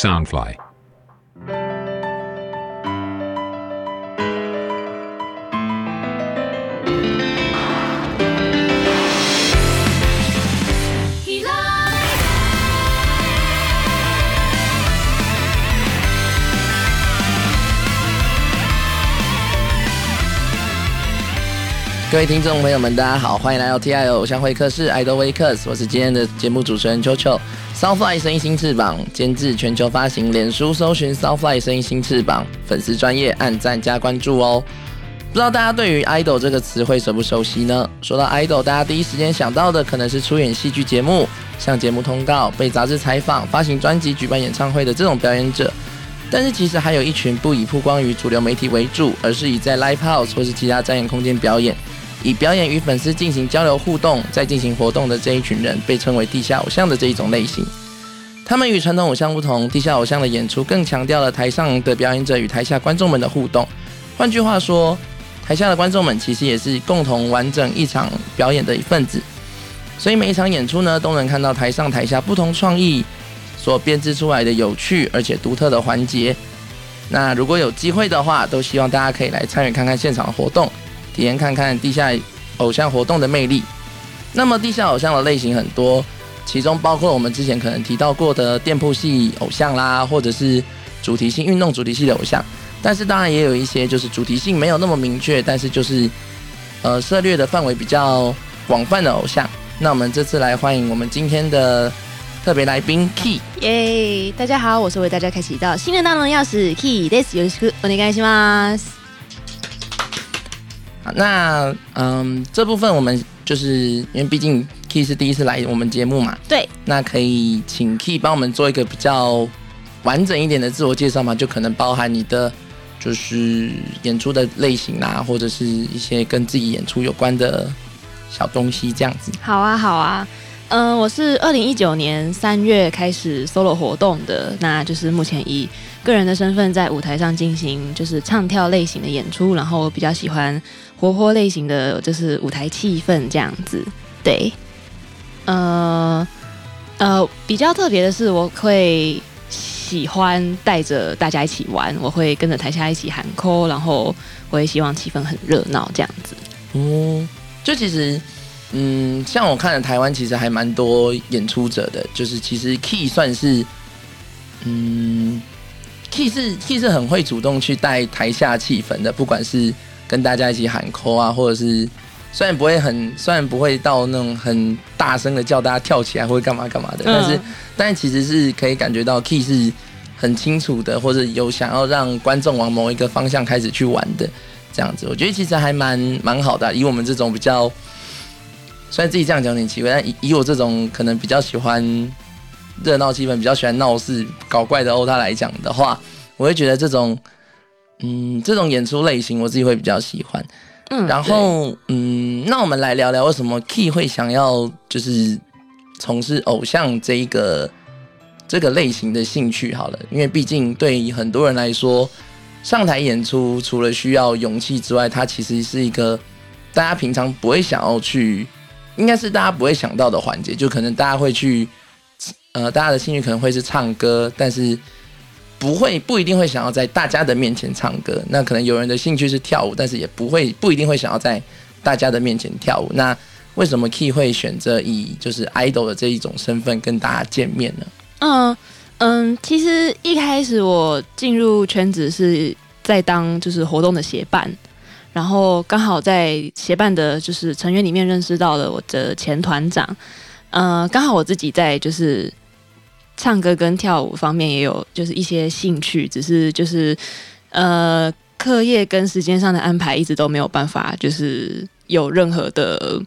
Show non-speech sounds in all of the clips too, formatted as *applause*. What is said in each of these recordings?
Soundfly。各位听众朋友们，大家好，欢迎来到 T I 偶像会客室，Idol w a k e s 我是今天的节目主持人秋秋。Soundfly 声音新翅膀，监制全球发行，脸书搜寻 Soundfly 声音新翅膀，粉丝专业按赞加关注哦。不知道大家对于 idol 这个词汇熟不熟悉呢？说到 idol，大家第一时间想到的可能是出演戏剧节目、向节目通告、被杂志采访、发行专辑、举办演唱会的这种表演者。但是其实还有一群不以曝光于主流媒体为主，而是以在 live house 或是其他展演空间表演。以表演与粉丝进行交流互动，再进行活动的这一群人，被称为地下偶像的这一种类型。他们与传统偶像不同，地下偶像的演出更强调了台上的表演者与台下观众们的互动。换句话说，台下的观众们其实也是共同完整一场表演的一份子。所以每一场演出呢，都能看到台上台下不同创意所编织出来的有趣而且独特的环节。那如果有机会的话，都希望大家可以来参与看看现场的活动。体验看看地下偶像活动的魅力。那么，地下偶像的类型很多，其中包括我们之前可能提到过的店铺系偶像啦，或者是主题性运动主题系的偶像。但是，当然也有一些就是主题性没有那么明确，但是就是呃涉猎的范围比较广泛的偶像。那我们这次来欢迎我们今天的特别来宾 Key。耶，大家好，我是为大家开启到新的大门钥匙 Key。This 有是お願いします。 那嗯，这部分我们就是因为毕竟 Key 是第一次来我们节目嘛，对，那可以请 Key 帮我们做一个比较完整一点的自我介绍嘛？就可能包含你的就是演出的类型啊，或者是一些跟自己演出有关的小东西这样子。好啊，好啊。嗯，我是二零一九年三月开始 solo 活动的，那就是目前以个人的身份在舞台上进行就是唱跳类型的演出，然后我比较喜欢活泼类型的就是舞台气氛这样子。对，呃呃，比较特别的是，我会喜欢带着大家一起玩，我会跟着台下一起喊 call，然后我也希望气氛很热闹这样子。哦，就其实。嗯，像我看的台湾其实还蛮多演出者的，就是其实 Key 算是，嗯，Key 是 Key 是很会主动去带台下气氛的，不管是跟大家一起喊 call 啊，或者是虽然不会很，虽然不会到那种很大声的叫大家跳起来或者干嘛干嘛的，但是但其实是可以感觉到 Key 是很清楚的，或者有想要让观众往某一个方向开始去玩的这样子，我觉得其实还蛮蛮好的，以我们这种比较。虽然自己这样讲有点奇怪，但以以我这种可能比较喜欢热闹气氛、比较喜欢闹事、搞怪的欧他来讲的话，我会觉得这种嗯这种演出类型我自己会比较喜欢。嗯，然后嗯，那我们来聊聊为什么 Key 会想要就是从事偶像这一个这个类型的兴趣好了，因为毕竟对于很多人来说，上台演出除了需要勇气之外，它其实是一个大家平常不会想要去。应该是大家不会想到的环节，就可能大家会去，呃，大家的兴趣可能会是唱歌，但是不会不一定会想要在大家的面前唱歌。那可能有人的兴趣是跳舞，但是也不会不一定会想要在大家的面前跳舞。那为什么 Key 会选择以就是 idol 的这一种身份跟大家见面呢？嗯嗯，其实一开始我进入圈子是在当就是活动的协办。然后刚好在协办的，就是成员里面认识到了我的前团长，呃，刚好我自己在就是唱歌跟跳舞方面也有就是一些兴趣，只是就是呃课业跟时间上的安排一直都没有办法，就是有任何的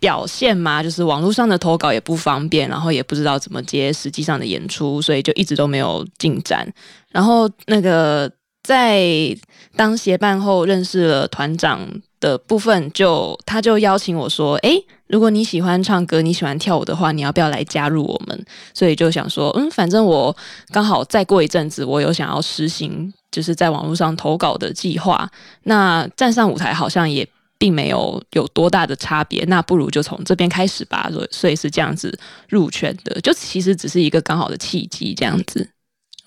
表现嘛，就是网络上的投稿也不方便，然后也不知道怎么接实际上的演出，所以就一直都没有进展。然后那个。在当协办后，认识了团长的部分，就他就邀请我说：“哎，如果你喜欢唱歌，你喜欢跳舞的话，你要不要来加入我们？”所以就想说，嗯，反正我刚好再过一阵子，我有想要实行就是在网络上投稿的计划。那站上舞台好像也并没有有多大的差别，那不如就从这边开始吧。所所以是这样子入圈的，就其实只是一个刚好的契机，这样子。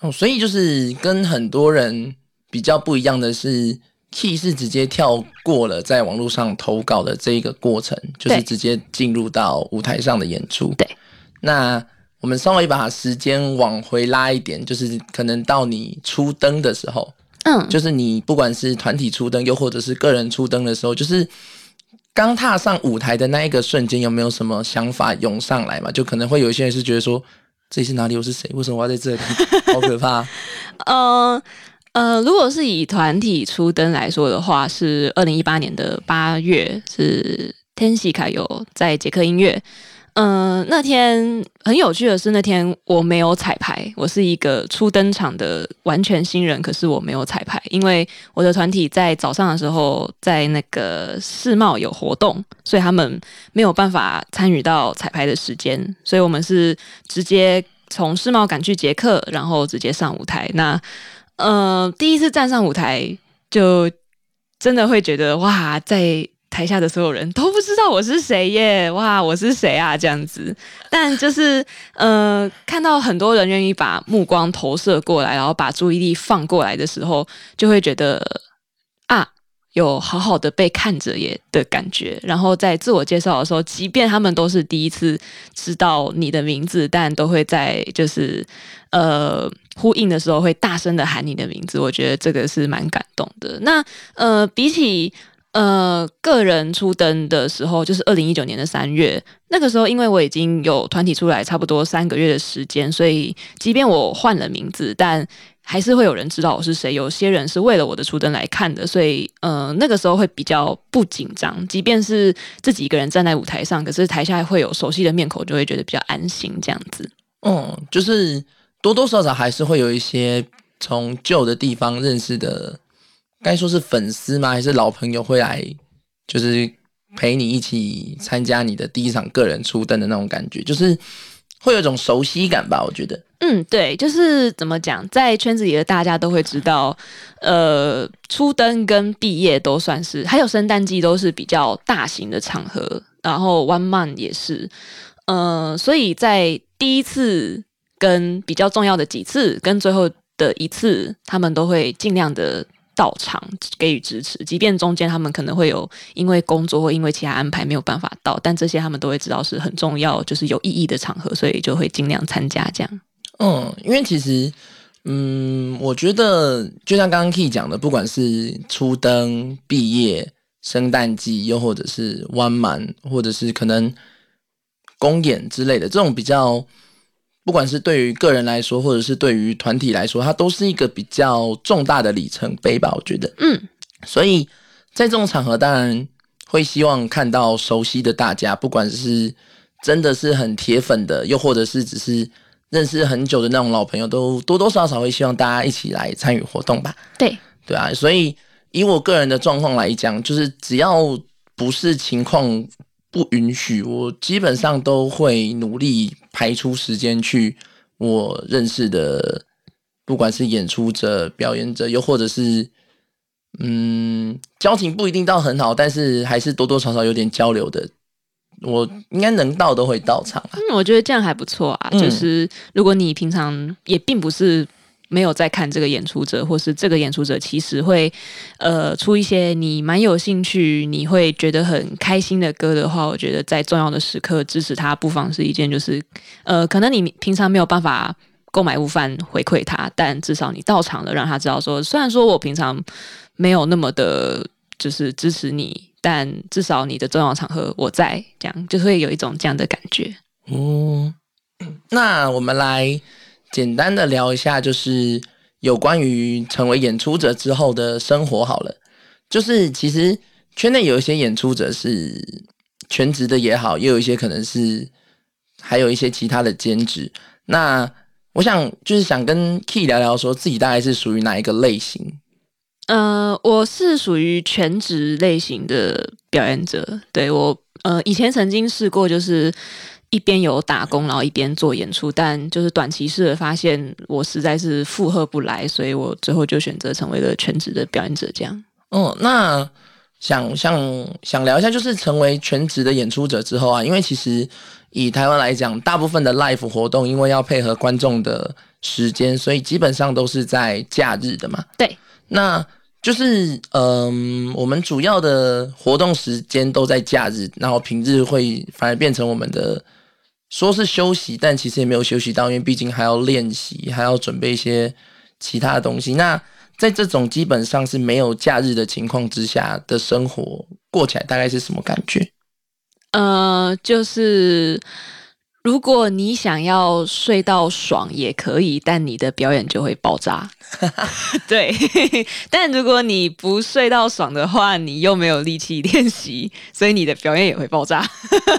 哦，所以就是跟很多人比较不一样的是，Key 是直接跳过了在网络上投稿的这一个过程，就是直接进入到舞台上的演出。对，那我们稍微把时间往回拉一点，就是可能到你初登的时候，嗯，就是你不管是团体初登，又或者是个人初登的时候，就是刚踏上舞台的那一个瞬间，有没有什么想法涌上来嘛？就可能会有一些人是觉得说，这里是哪里？我是谁？为什么我要在这里？好可怕！*laughs* 呃呃，如果是以团体初登来说的话，是二零一八年的八月，是天喜卡有在捷克音乐。嗯、那天很有趣的是，那天我没有彩排，我是一个初登场的完全新人，可是我没有彩排，因为我的团体在早上的时候在那个世贸有活动，所以他们没有办法参与到彩排的时间，所以我们是直接从世贸赶去捷克，然后直接上舞台。那呃，第一次站上舞台，就真的会觉得哇，在台下的所有人都不知道我是谁耶！哇，我是谁啊？这样子，但就是呃，看到很多人愿意把目光投射过来，然后把注意力放过来的时候，就会觉得啊，有好好的被看着耶的感觉。然后在自我介绍的时候，即便他们都是第一次知道你的名字，但都会在就是呃呼应的时候会大声的喊你的名字。我觉得这个是蛮感动的。那呃，比起呃，个人出登的时候，就是二零一九年的三月，那个时候，因为我已经有团体出来差不多三个月的时间，所以即便我换了名字，但还是会有人知道我是谁。有些人是为了我的出登来看的，所以呃，那个时候会比较不紧张。即便是自己一个人站在舞台上，可是台下会有熟悉的面孔，就会觉得比较安心这样子。嗯，就是多多少少还是会有一些从旧的地方认识的，该说是粉丝吗？还是老朋友会来，就是陪你一起参加你的第一场个人初登的那种感觉，就是会有一种熟悉感吧？我觉得，嗯，对，就是怎么讲，在圈子里的大家都会知道，呃，初登跟毕业都算是，还有圣诞季都是比较大型的场合，然后 One Man 也是，呃，所以在第一次跟比较重要的几次，跟最后的一次，他们都会尽量的到场给予支持，即便中间他们可能会有因为工作或因为其他安排没有办法到，但这些他们都会知道是很重要，就是有意义的场合，所以就会尽量参加这样。嗯，因为其实，嗯，我觉得就像刚刚 Key 讲的，不管是初登、毕业、圣诞季，又或者是弯满或者是可能公演之类的，这种比较，不管是对于个人来说，或者是对于团体来说，它都是一个比较重大的里程碑吧。我觉得，嗯，所以在这种场合，当然会希望看到熟悉的大家，不管是真的是很铁粉的，又或者是只是认识很久的那种老朋友，都多多少少会希望大家一起来参与活动吧。对，对啊，所以以我个人的状况来讲，就是只要不是情况不允许，我基本上都会努力排出时间去我认识的，不管是演出者、表演者，又或者是嗯，交情不一定到很好，但是还是多多少少有点交流的。我应该能到都会到场啊。嗯，我觉得这样还不错啊。嗯就是如果你平常也并不是没有在看这个演出者，或是这个演出者其实会呃出一些你蛮有兴趣、你会觉得很开心的歌的话，我觉得在重要的时刻支持他，不妨是一件就是呃，可能你平常没有办法。购买午饭回馈他，但至少你到场了，让他知道说，虽然说我平常没有那么的，就是支持你，但至少你的重要场合我在，这样就会有一种这样的感觉。嗯，那我们来简单的聊一下，就是有关于成为演出者之后的生活好了。就是其实圈内有一些演出者是全职的也好，也有一些可能是还有一些其他的兼职。那我想就是想跟 Key 聊聊，说自己大概是属于哪一个类型？呃，我是属于全职类型的表演者。对我，呃，以前曾经试过，就是一边有打工，然后一边做演出，但就是短期式的发现，我实在是负荷不来，所以我最后就选择成为了全职的表演者。这样，哦，那想想想聊一下，就是成为全职的演出者之后啊，因为其实以台湾来讲，大部分的 live 活动因为要配合观众的时间，所以基本上都是在假日的嘛。对，那就是嗯，我们主要的活动时间都在假日，然后平日会反而变成我们的说是休息，但其实也没有休息到，因为毕竟还要练习，还要准备一些其他的东西。那在这种基本上是没有假日的情况之下的生活过起来，大概是什么感觉？呃，就是如果你想要睡到爽也可以，但你的表演就会爆炸。*laughs* 对，但如果你不睡到爽的话，你又没有力气练习，所以你的表演也会爆炸。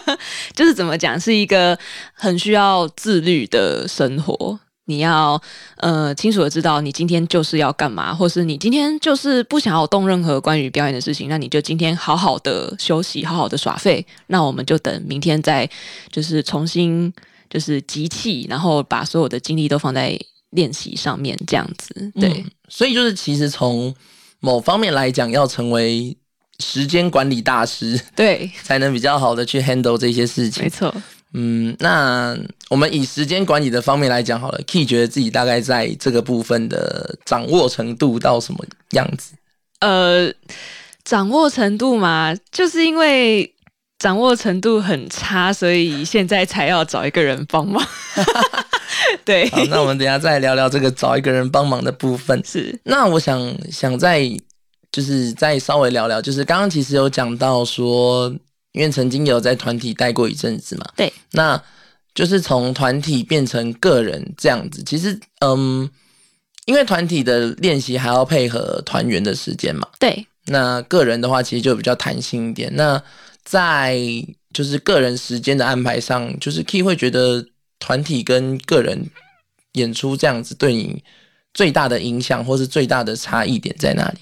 *laughs* 就是怎么讲，是一个很需要自律的生活。你要呃清楚的知道你今天就是要干嘛，或是你今天就是不想要动任何关于表演的事情，那你就今天好好的休息，好好的耍废。那我们就等明天再就是重新就是集气，然后把所有的精力都放在练习上面，这样子。对，所以就是其实从某方面来讲，要成为时间管理大师，对，才能比较好的去 handle 这些事情。没错。嗯，那我们以时间管理的方面来讲好了，Key 觉得自己大概在这个部分的掌握程度到什么样子？呃，掌握程度嘛，就是因为掌握程度很差，所以现在才要找一个人帮忙。*laughs* 对，好，那我们等下再聊聊这个找一个人帮忙的部分。是，那我想想再就是再稍微聊聊，就是刚刚其实有讲到说。因为曾经有在团体待过一阵子嘛，对，那就是从团体变成个人这样子。其实，嗯，因为团体的练习还要配合团员的时间嘛，对。那个人的话，其实就比较弹性一点。那在就是个人时间的安排上，就是 Key 会觉得团体跟个人演出这样子对你最大的影响，或是最大的差异点在哪里？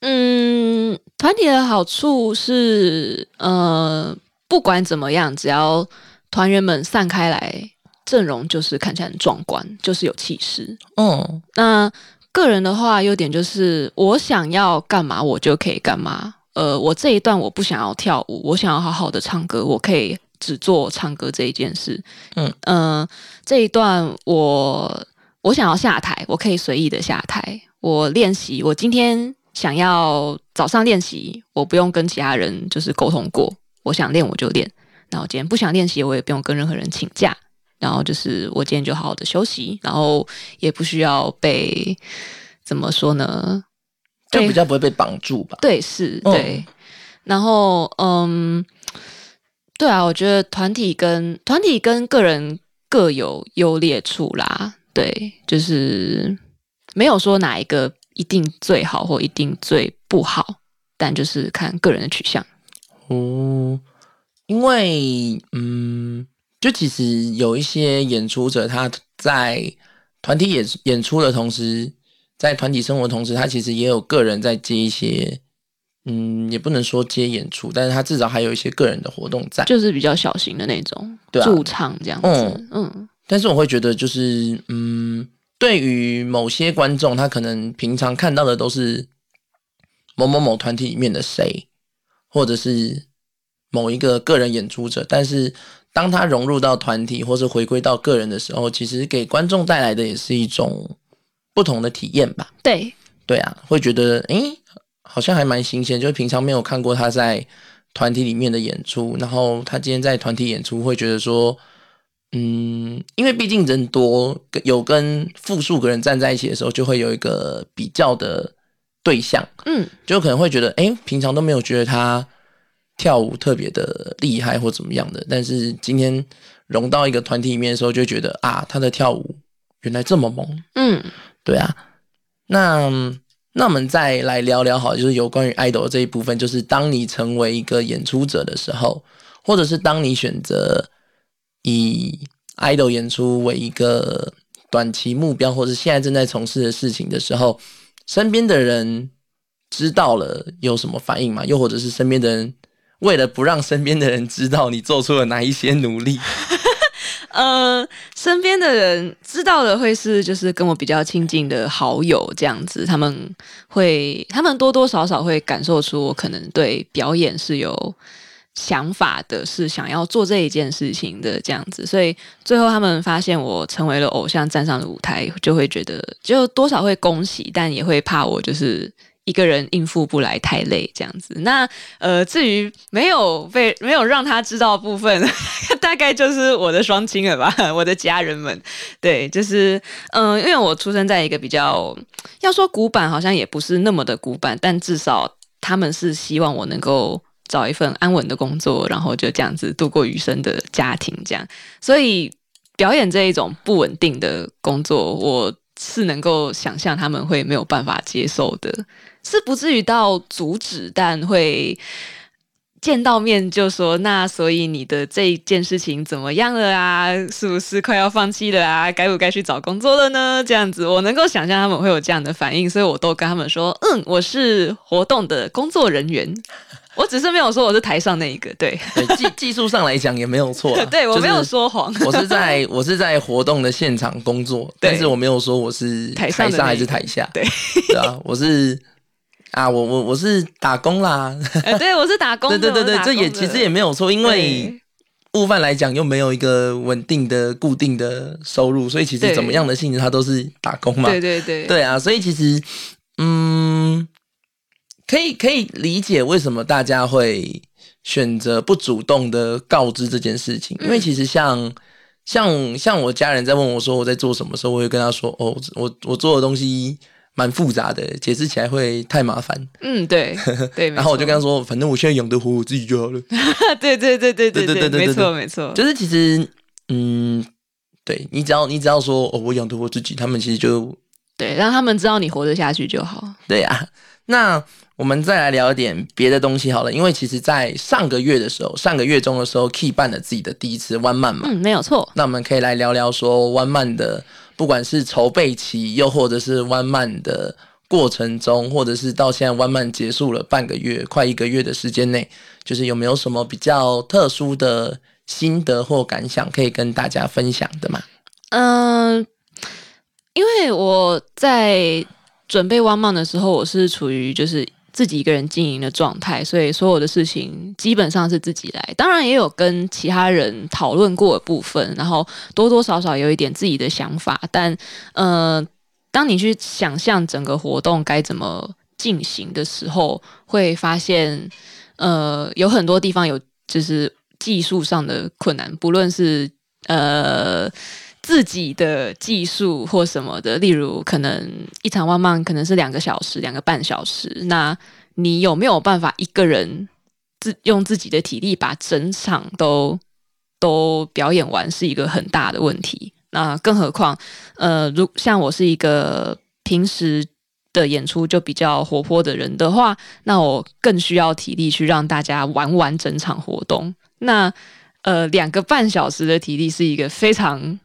嗯，团体的好处是，呃，不管怎么样，只要团员们散开来，阵容就是看起来很壮观，就是有气势。嗯，那个人的话，优点就是我想要干嘛，我就可以干嘛。呃，我这一段我不想要跳舞，我想要好好的唱歌，我可以只做唱歌这一件事。嗯嗯，这一段我我想要下台，我可以随意的下台，我练习，我今天。想要早上练习，我不用跟其他人就是沟通过。我想练我就练，然后今天不想练习，我也不用跟任何人请假。然后就是我今天就好好的休息，然后也不需要被怎么说呢？就比较不会被绑住吧？对，是，对。然后，嗯，对啊，我觉得团体跟团体跟个人各有优劣处啦。对，就是没有说哪一个。一定最好或一定最不好，但就是看个人的取向。哦，因为嗯，就其实有一些演出者，他在团体演演出的同时，在团体生活同时，他其实也有个人在接一些，嗯，也不能说接演出，但是他至少还有一些个人的活动在，就是比较小型的那种驻唱这样子。嗯，但是我会觉得就是嗯。对于某些观众，他可能平常看到的都是某某某团体里面的谁，或者是某一个个人演出者。但是，当他融入到团体，或是回归到个人的时候，其实给观众带来的也是一种不同的体验吧？对，对啊，会觉得诶，好像还蛮新鲜，就是平常没有看过他在团体里面的演出，然后他今天在团体演出，会觉得说。嗯，因为毕竟人多，有跟复数个人站在一起的时候，就会有一个比较的对象。嗯，就可能会觉得，哎，平常都没有觉得他跳舞特别的厉害或怎么样的，但是今天融到一个团体里面的时候，就觉得啊，他的跳舞原来这么猛。嗯，对啊。那那我们再来聊聊，好，就是有关于 idol 这一部分，就是当你成为一个演出者的时候，或者是当你选择。以 idol 演出为一个短期目标，或者现在正在从事的事情的时候，身边的人知道了有什么反应吗？又或者是身边的人为了不让身边的人知道你做出了哪一些努力？*laughs* 呃，身边的人知道的会是就是跟我比较亲近的好友这样子，他们会他们多多少少会感受出我可能对表演是有。想法的，是想要做这一件事情的这样子，所以最后他们发现我成为了偶像，站上了舞台，就会觉得就多少会恭喜，但也会怕我就是一个人应付不来，太累这样子。那呃，至于没有被没有让他知道部分，*laughs* 大概就是我的双亲了吧，我的家人们。对，就是嗯，因为我出生在一个比较要说古板，好像也不是那么的古板，但至少他们是希望我能够。找一份安稳的工作，然后就这样子度过余生的家庭，这样。所以表演这一种不稳定的工作，我是能够想象他们会没有办法接受的，是不至于到阻止，但会见到面就说：“那所以你的这一件事情怎么样了啊？是不是快要放弃了啊？该不该去找工作了呢？”这样子，我能够想象他们会有这样的反应，所以我都跟他们说：“嗯，我是活动的工作人员。”我只是没有说我是台上那一个，对，技技术上来讲也没有错，*laughs* 对我没有说谎，我是在我是在活动的现场工作，但是我没有说我是台上还是台下，对，对啊，我是啊，我我我是打工啦，对，我是打工，*laughs* 对对对对，这也其实也没有错，因为悟饭来讲又没有一个稳定的固定的收入，所以其实怎么样的性质它都是打工嘛，对对对，对啊，所以其实嗯。可以可以理解为什么大家会选择不主动的告知这件事情，因为其实像像像我家人在问我说我在做什么时候，我会跟他说哦，我我做的东西蛮复杂的，解释起来会太麻烦。嗯，对 *laughs* 对。然后我就跟他说，反正我现在养得活我自己就好了。*laughs* 对对对对对对对，没错没错。就是其实嗯，对你只要你只要说哦，我养得活自己，他们其实就对让他们知道你活得下去就好。对呀，那。我们再来聊一点别的东西好了，因为其实，在上个月的时候，上个月中的时候，Key 办了自己的第一次 One Man 嘛，嗯，没有错。那我们可以来聊聊说 One Man 的，不管是筹备期，又或者是 One Man 的过程中，或者是到现在 One Man 结束了半个月，快一个月的时间内，就是有没有什么比较特殊的心得或感想可以跟大家分享的嘛？嗯，因为我在准备 One 的时候，我是处于就是。自己一个人经营的状态，所以所有的事情基本上是自己来。当然也有跟其他人讨论过的部分，然后多多少少有一点自己的想法。但呃，当你去想象整个活动该怎么进行的时候，会发现呃有很多地方有就是技术上的困难，不论是呃。自己的技术或什么的，例如可能一场万曼可能是两个小时、两个半小时，那你有没有办法一个人自用自己的体力把整场都都表演完，是一个很大的问题。那更何况，呃，如像我是一个平时的演出就比较活泼的人的话，那我更需要体力去让大家玩完整场活动。那呃，两个半小时的体力是一个非常。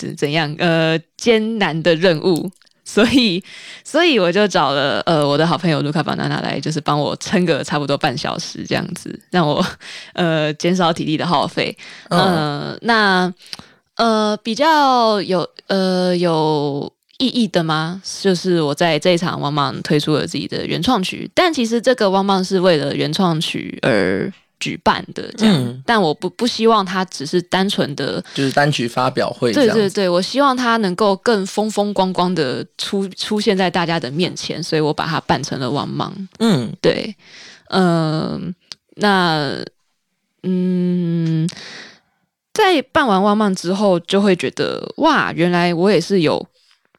是怎样呃艰难的任务，所以所以我就找了呃我的好朋友卢卡巴娜娜来，就是帮我撑个差不多半小时这样子，让我 *laughs* 呃减少体力的耗费。呃，那呃比较有呃有意义的吗？就是我在这一场汪汪推出了自己的原创曲，但其实这个汪汪是为了原创曲而。举办的这样，但我不不希望它只是单纯的，就是单曲发表会。对对对，我希望它能够更风风光光的出出现在大家的面前，所以我把它办成了王莽。嗯，对，嗯，那嗯，在办完王莽之后，就会觉得哇，原来我也是有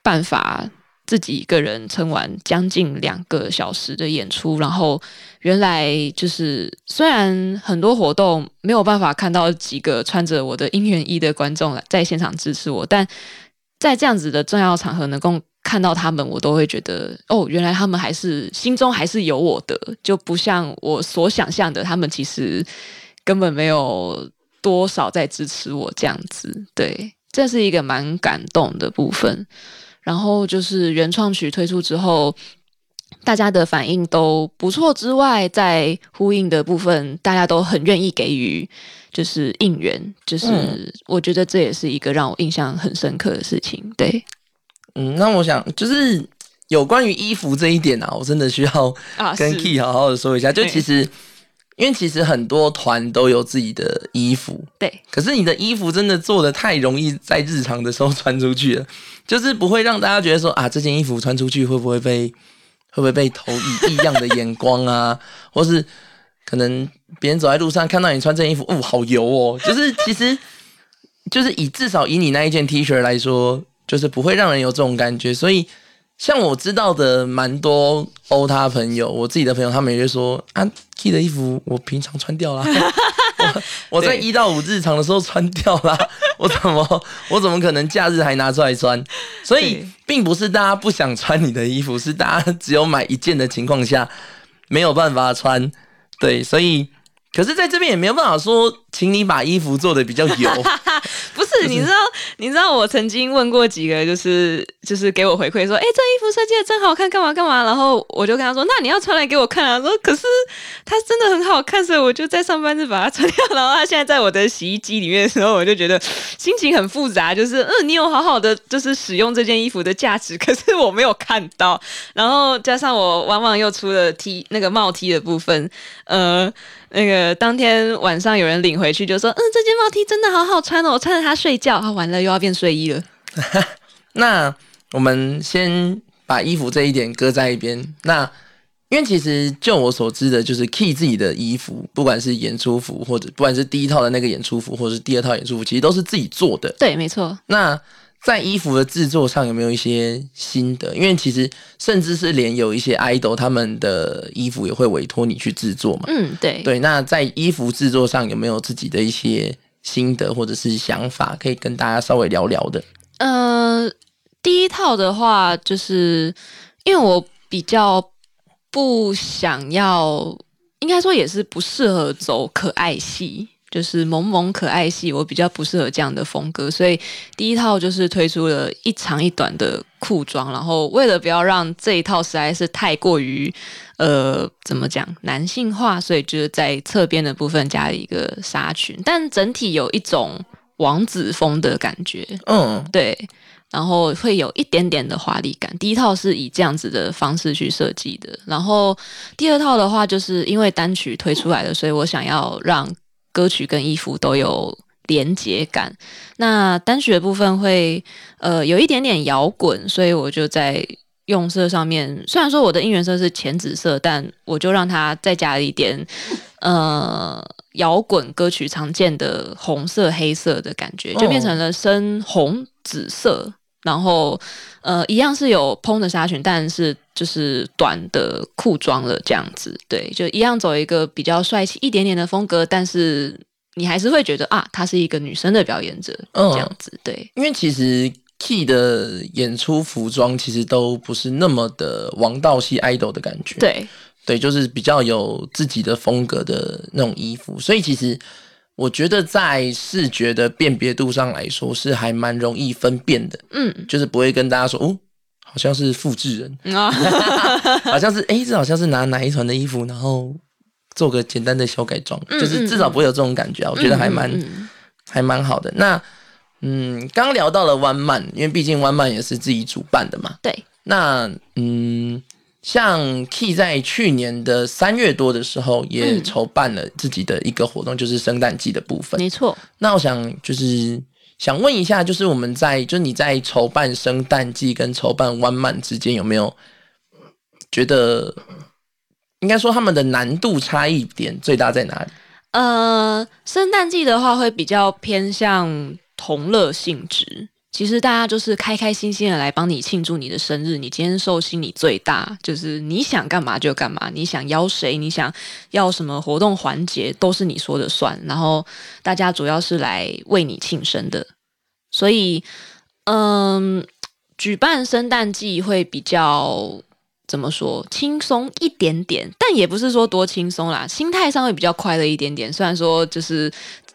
办法。自己一个人撑完将近两个小时的演出，然后原来就是虽然很多活动没有办法看到几个穿着我的应援衣的观众来在现场支持我，但在这样子的重要场合能够看到他们，我都会觉得哦，原来他们还是心中还是有我的，就不像我所想象的，他们其实根本没有多少在支持我这样子。对，这是一个蛮感动的部分。然后就是原创曲推出之后，大家的反应都不错之外，在呼应的部分，大家都很愿意给予就是应援，就是我觉得这也是一个让我印象很深刻的事情。对，嗯，那我想就是有关于衣服这一点啊，我真的需要跟 Key 好好的说一下。就其实因为其实很多团都有自己的衣服，对，可是你的衣服真的做的太容易在日常的时候穿出去了，就是不会让大家觉得说啊，这件衣服穿出去会不会被会不会被投以 *laughs* 异样的眼光啊，或是可能别人走在路上看到你穿这件衣服，哦，好油哦，就是其实就是以至少以你那一件 T 恤来说，就是不会让人有这种感觉，所以。像我知道的蛮多欧他朋友，我自己的朋友，他们也就说啊，K 的衣服我平常穿掉啦，*laughs* 我我在一到五日常的时候穿掉啦，我怎么我怎么可能假日还拿出来穿？所以并不是大家不想穿你的衣服，是大家只有买一件的情况下没有办法穿。对，所以。可是，在这边也没有办法说，请你把衣服做的比较油。不 *laughs* *laughs* 是，你知道，你知道，我曾经问过几个，就是就是给我回馈说，哎，这衣服设计的真好看，干嘛干嘛。然后我就跟他说，那你要穿来给我看啊。说，可是它真的很好看，所以我就在上班日把它穿掉。然后它现在在我的洗衣机里面的时候，我就觉得心情很复杂。就是，嗯，你有好好的就是使用这件衣服的价值，可是我没有看到。然后加上我往往又出了 T 那个帽 T 的部分，呃。那个当天晚上有人领回去，就说：“嗯，这件帽 T 真的好好穿哦，我穿着它睡觉。”啊，完了又要变睡衣了。*laughs* 那我们先把衣服这一点搁在一边。那因为其实就我所知的，就是 Key 自己的衣服，不管是演出服，或者不管是第一套的那个演出服，或者是第二套演出服，其实都是自己做的。对，没错。那在衣服的制作上有没有一些心得？因为其实甚至是连有一些 idol 他们的衣服也会委托你去制作嘛。嗯，对。对，那在衣服制作上有没有自己的一些心得或者是想法，可以跟大家稍微聊聊的？呃，第一套的话，就是因为我比较不想要，应该说也是不适合走可爱系。就是萌萌可爱系，我比较不适合这样的风格，所以第一套就是推出了一长一短的裤装，然后为了不要让这一套实在是太过于呃怎么讲男性化，所以就是在侧边的部分加了一个纱裙，但整体有一种王子风的感觉，嗯，对，然后会有一点点的华丽感。第一套是以这样子的方式去设计的，然后第二套的话，就是因为单曲推出来的，所以我想要让。歌曲跟衣服都有连接感，那单曲的部分会呃有一点点摇滚，所以我就在用色上面，虽然说我的应援色是浅紫色，但我就让它再加一点呃摇滚歌曲常见的红色、黑色的感觉，就变成了深红紫色。然后，呃，一样是有蓬的纱裙，但是就是短的裤装了这样子，对，就一样走一个比较帅气一点点的风格，但是你还是会觉得啊，她是一个女生的表演者这样子，对。因为其实 Key 的演出服装其实都不是那么的王道系 idol 的感觉，对，对，就是比较有自己的风格的那种衣服，所以其实。我觉得在视觉的辨别度上来说，是还蛮容易分辨的。嗯，就是不会跟大家说哦，好像是复制人 *laughs* *laughs* 好像是哎，这好像是拿哪一团的衣服，然后做个简单的小改装，就是至少不会有这种感觉啊。我觉得还蛮还蛮好的。那嗯，刚聊到了弯漫，因为毕竟弯漫也是自己主办的嘛。对。那嗯。像 Key 在去年的三月多的时候，也筹办了自己的一个活动，就是圣诞季的部分。没错。那我想就是想问一下，就是我们在就是你在筹办圣诞季跟筹办弯满之间，有没有觉得应该说他们的难度差异点最大在哪里？呃，圣诞季的话会比较偏向同乐性质。其实大家就是开开心心的来帮你庆祝你的生日，你今天寿星你最大，就是你想干嘛就干嘛，你想邀谁，你想要什么活动环节都是你说的算。然后大家主要是来为你庆生的，所以嗯，举办圣诞季会比较怎么说轻松一点点，但也不是说多轻松啦，心态上会比较快乐一点点。虽然说就是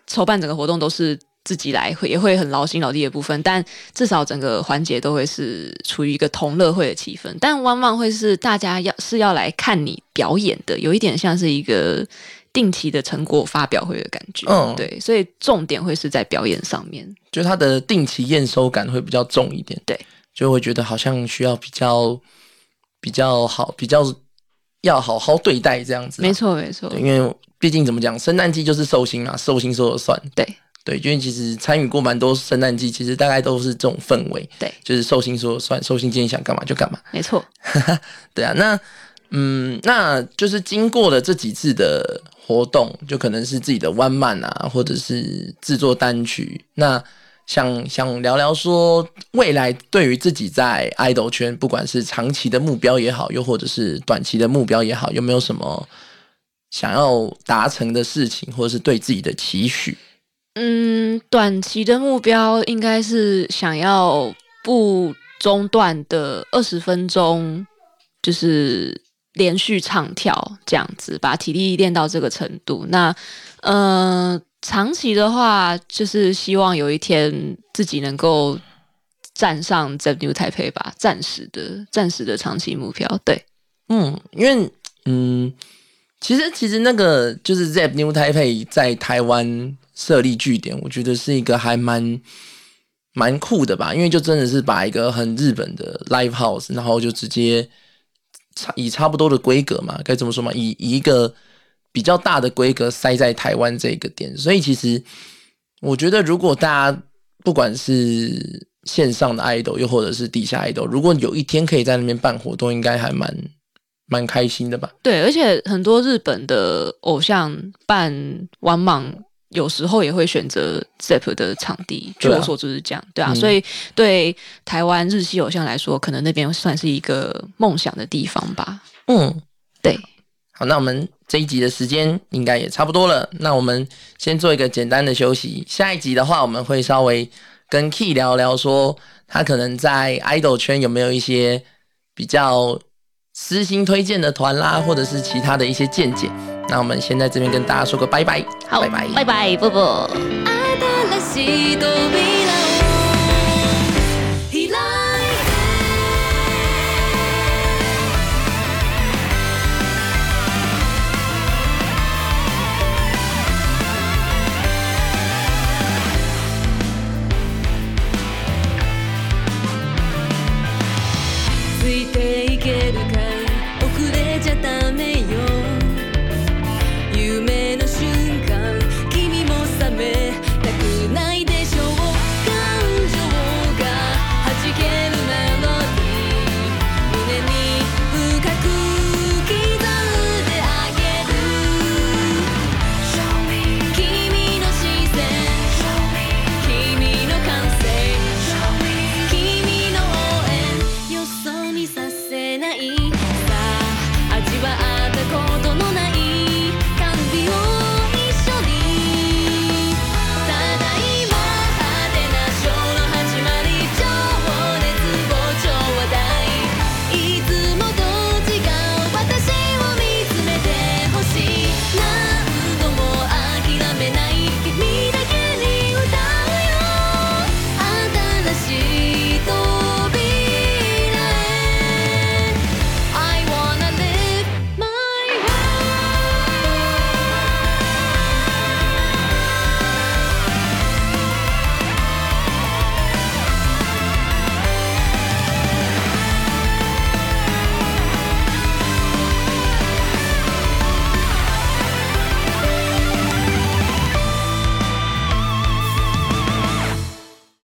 筹办整个活动都是。自己来会也会很劳心劳力的部分，但至少整个环节都会是处于一个同乐会的气氛。但往往会是大家要是要来看你表演的，有一点像是一个定期的成果发表会的感觉。嗯，对，所以重点会是在表演上面，就它的定期验收感会比较重一点。对，就会觉得好像需要比较比较好，比较要好好对待这样子。没错，没错，因为。毕竟怎么讲，圣诞季就是寿星啊，寿星说了算。对对，因为其实参与过蛮多圣诞季，其实大概都是这种氛围。对，就是寿星说算，寿星今天想干嘛就干嘛。没错。*laughs* 对啊，那嗯，那就是经过了这几次的活动，就可能是自己的 one man 啊，或者是制作单曲。那想想聊聊说，未来对于自己在 idol 圈，不管是长期的目标也好，又或者是短期的目标也好，有没有什么想要达成的事情，或者是对自己的期许？嗯，短期的目标应该是想要不中断的二十分钟，就是连续唱跳这样子，把体力练到这个程度。那呃，长期的话，就是希望有一天自己能够站上 z New Taipei 吧，暂时的、暂时的长期目标。对，嗯，因为嗯，其实其实那个就是 z New Taipei 在台湾。设立据点，我觉得是一个还蛮蛮酷的吧，因为就真的是把一个很日本的 live house，然后就直接差以差不多的规格嘛，该怎么说嘛，以一个比较大的规格塞在台湾这个点，所以其实我觉得，如果大家不管是线上的 idol，又或者是地下 idol，如果有一天可以在那边办活动，应该还蛮蛮开心的吧？对，而且很多日本的偶像办完满。有时候也会选择 ZEP 的场地，据我所知是这样，对啊，所以对台湾日系偶像来说，可能那边算是一个梦想的地方吧。嗯，对。好，那我们这一集的时间应该也差不多了，那我们先做一个简单的休息。下一集的话，我们会稍微跟 Key 聊聊，说他可能在 idol 圈有没有一些比较私心推荐的团啦，或者是其他的一些见解。那我们先在这边跟大家说个拜拜，好，拜拜，拜拜，啵啵。